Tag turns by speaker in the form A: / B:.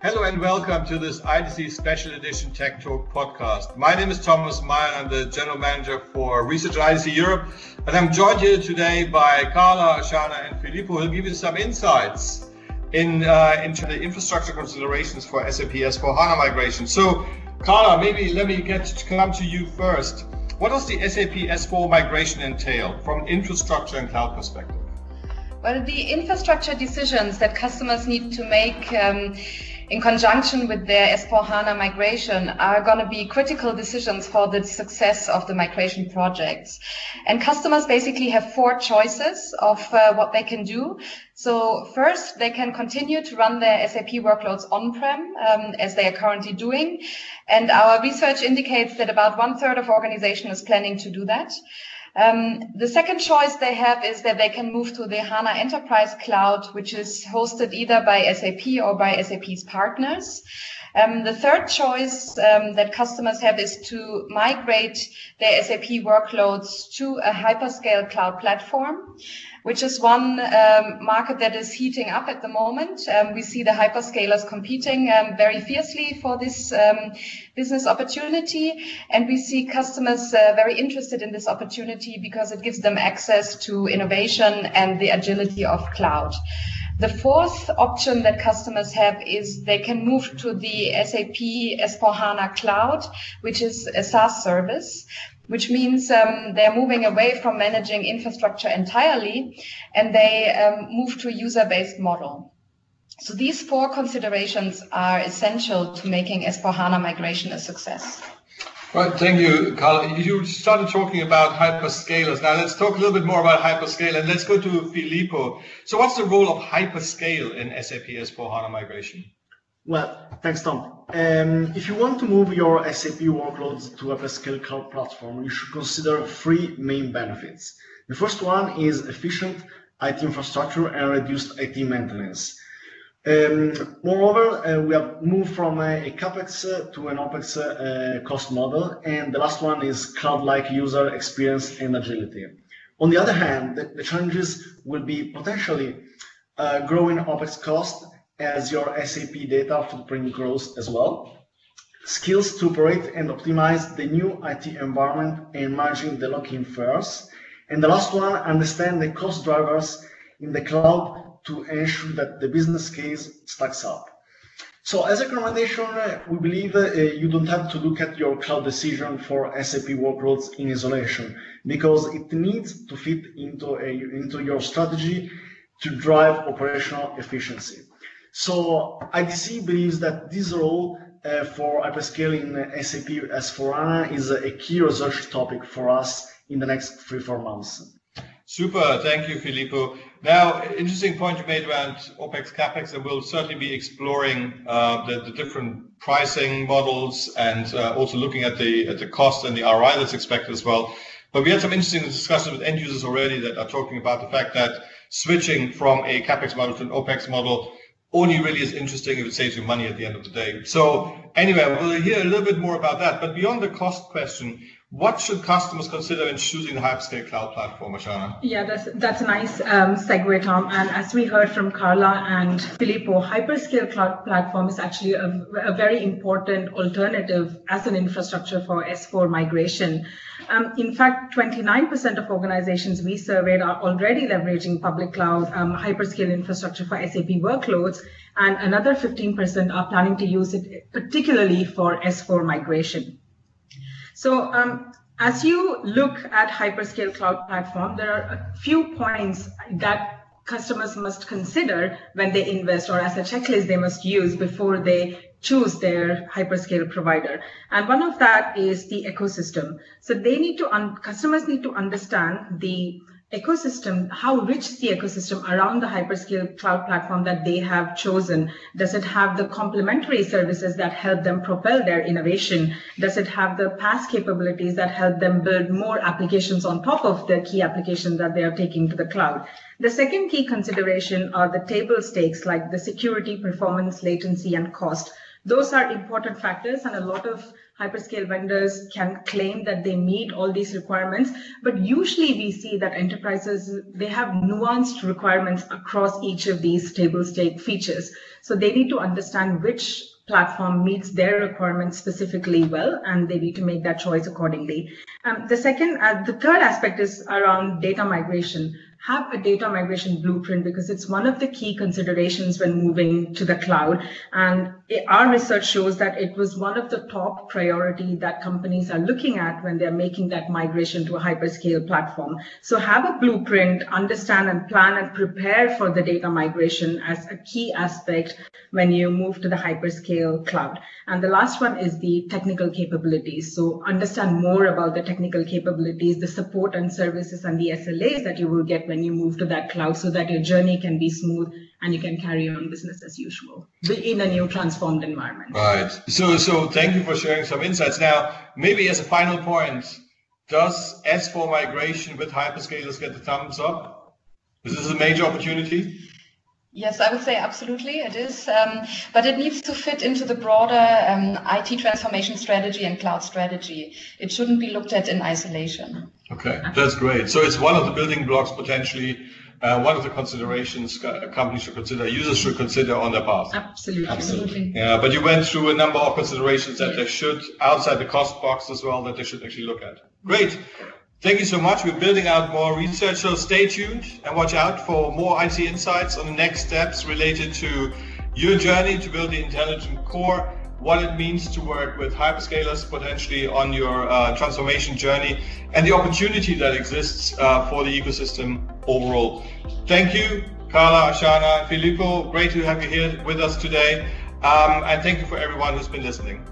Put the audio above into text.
A: Hello and welcome to this IDC Special Edition Tech Talk podcast. My name is Thomas Meyer. I'm the General Manager for Research at IDC Europe. And I'm joined here today by Carla, Shana, and Filippo who'll give you some insights in uh, into the infrastructure considerations for SAP S4 HANA migration. So, Carla, maybe let me get to come to you first. What does the SAP S4 migration entail from infrastructure and cloud perspective?
B: Well, the infrastructure decisions that customers need to make um, in conjunction with their S4HANA migration are going to be critical decisions for the success of the migration projects. And customers basically have four choices of uh, what they can do. So first, they can continue to run their SAP workloads on-prem, um, as they are currently doing. And our research indicates that about one third of organizations is planning to do that. Um, the second choice they have is that they can move to the HANA Enterprise Cloud, which is hosted either by SAP or by SAP's partners. Um, the third choice um, that customers have is to migrate their SAP workloads to a hyperscale cloud platform which is one um, market that is heating up at the moment. Um, we see the hyperscalers competing um, very fiercely for this um, business opportunity, and we see customers uh, very interested in this opportunity because it gives them access to innovation and the agility of cloud. The fourth option that customers have is they can move to the SAP S4HANA Cloud, which is a SaaS service which means um, they're moving away from managing infrastructure entirely and they um, move to a user-based model. So these four considerations are essential to making S4HANA migration a success.
A: Right, thank you, Carl. You started talking about hyperscalers. Now let's talk a little bit more about hyperscale and let's go to Filippo. So what's the role of hyperscale in SAP S4HANA migration?
C: Well, thanks, Tom. Um, if you want to move your SAP workloads to a hyperscale cloud platform, you should consider three main benefits. The first one is efficient IT infrastructure and reduced IT maintenance. Um, moreover, uh, we have moved from a, capex to an opex uh, cost model, and the last one is cloud-like user experience and agility. On the other hand, the, the challenges will be potentially uh, growing opex cost as your SAP data footprint grows as well. Skills to operate and optimize the new IT environment and managing the lock-in fares. And the last one, understand the cost drivers in the cloud to ensure that the business case stacks up. So as a recommendation, we believe uh, you don't have to look at your cloud decision for SAP workloads in isolation because it needs to fit into, a, into your strategy to drive operational efficiency. So IDC believes that this role uh, for hyperscaling SAP S4HANA is a key research topic for us in the next three, four months.
A: Super, thank you, Filippo. Now, interesting point you made around OPEX, CAPEX, and we'll certainly be exploring uh, the, the, different pricing models and uh, also looking at the, at the cost and the ROI that's expected as well. But we had some interesting discussions with end users already that are talking about the fact that switching from a CAPEX model to an OPEX model only really is interesting if it saves you money at the end of the day. So anyway, we'll hear a little bit more about that. But beyond the cost question, what should customers consider in choosing the hyperscale cloud platform, Archana?
D: Yeah, that's that's a nice um, segue, Tom. And as we heard from Carla and Filippo, hyperscale cloud platform is actually a, a very important alternative as an infrastructure for S4 migration. Um, in fact, 29% of organizations we surveyed are already leveraging public cloud um, hyperscale infrastructure for SAP workloads, and another 15% are planning to use it particularly for S4 migration. So um, as you look at hyperscale cloud platform, there are a few points that customers must consider when they invest or as a checklist they must use before they choose their hyperscale provider. And one of that is the ecosystem. So they need to, customers need to understand the ecosystem, how rich the ecosystem around the hyperscale cloud platform that they have chosen. Does it have the complementary services that help them propel their innovation? Does it have the PaaS capabilities that help them build more applications on top of the key applications that they are taking to the cloud? The second key consideration are the table stakes like the security, performance, latency, and cost. Those are important factors, and a lot of hyperscale vendors can claim that they meet all these requirements, but usually we see that enterprises, they have nuanced requirements across each of these table stake features. So they need to understand which platform meets their requirements specifically well, and they need to make that choice accordingly. Um, the second, uh, the third aspect is around data migration have a data migration blueprint because it's one of the key considerations when moving to the cloud. And our research shows that it was one of the top priority that companies are looking at when they're making that migration to a hyperscale platform. So have a blueprint, understand and plan and prepare for the data migration as a key aspect when you move to the hyperscale cloud. And the last one is the technical capabilities. So understand more about the technical capabilities, the support and services and the SLAs that you will get when you move to that cloud so that your journey can be smooth and you can carry on business as usual in a new transformed environment.
A: Right. So, so thank you for sharing some insights. Now, maybe as a final point, does S4 migration with hyperscalers get the thumbs up? Is this a major opportunity?
B: Yes, I would say absolutely it is, um, but it needs to fit into the broader um, IT transformation strategy and cloud strategy. It shouldn't be looked at in isolation.
A: Okay, that's great. So it's one of the building blocks potentially, uh, one of the considerations companies should consider, users should consider on their path.
D: Absolutely. Absolutely.
A: Yeah, but you went through a number of considerations that yes. they should, outside the cost box as well, that they should actually look at. Great. Thank you so much. We're building out more research, so stay tuned and watch out for more IT insights on the next steps related to your journey to build the intelligent core, what it means to work with hyperscalers potentially on your uh, transformation journey, and the opportunity that exists uh, for the ecosystem overall. Thank you, Carla, Archana, Filippo. Great to have you here with us today. Um, and thank you for everyone who's been listening.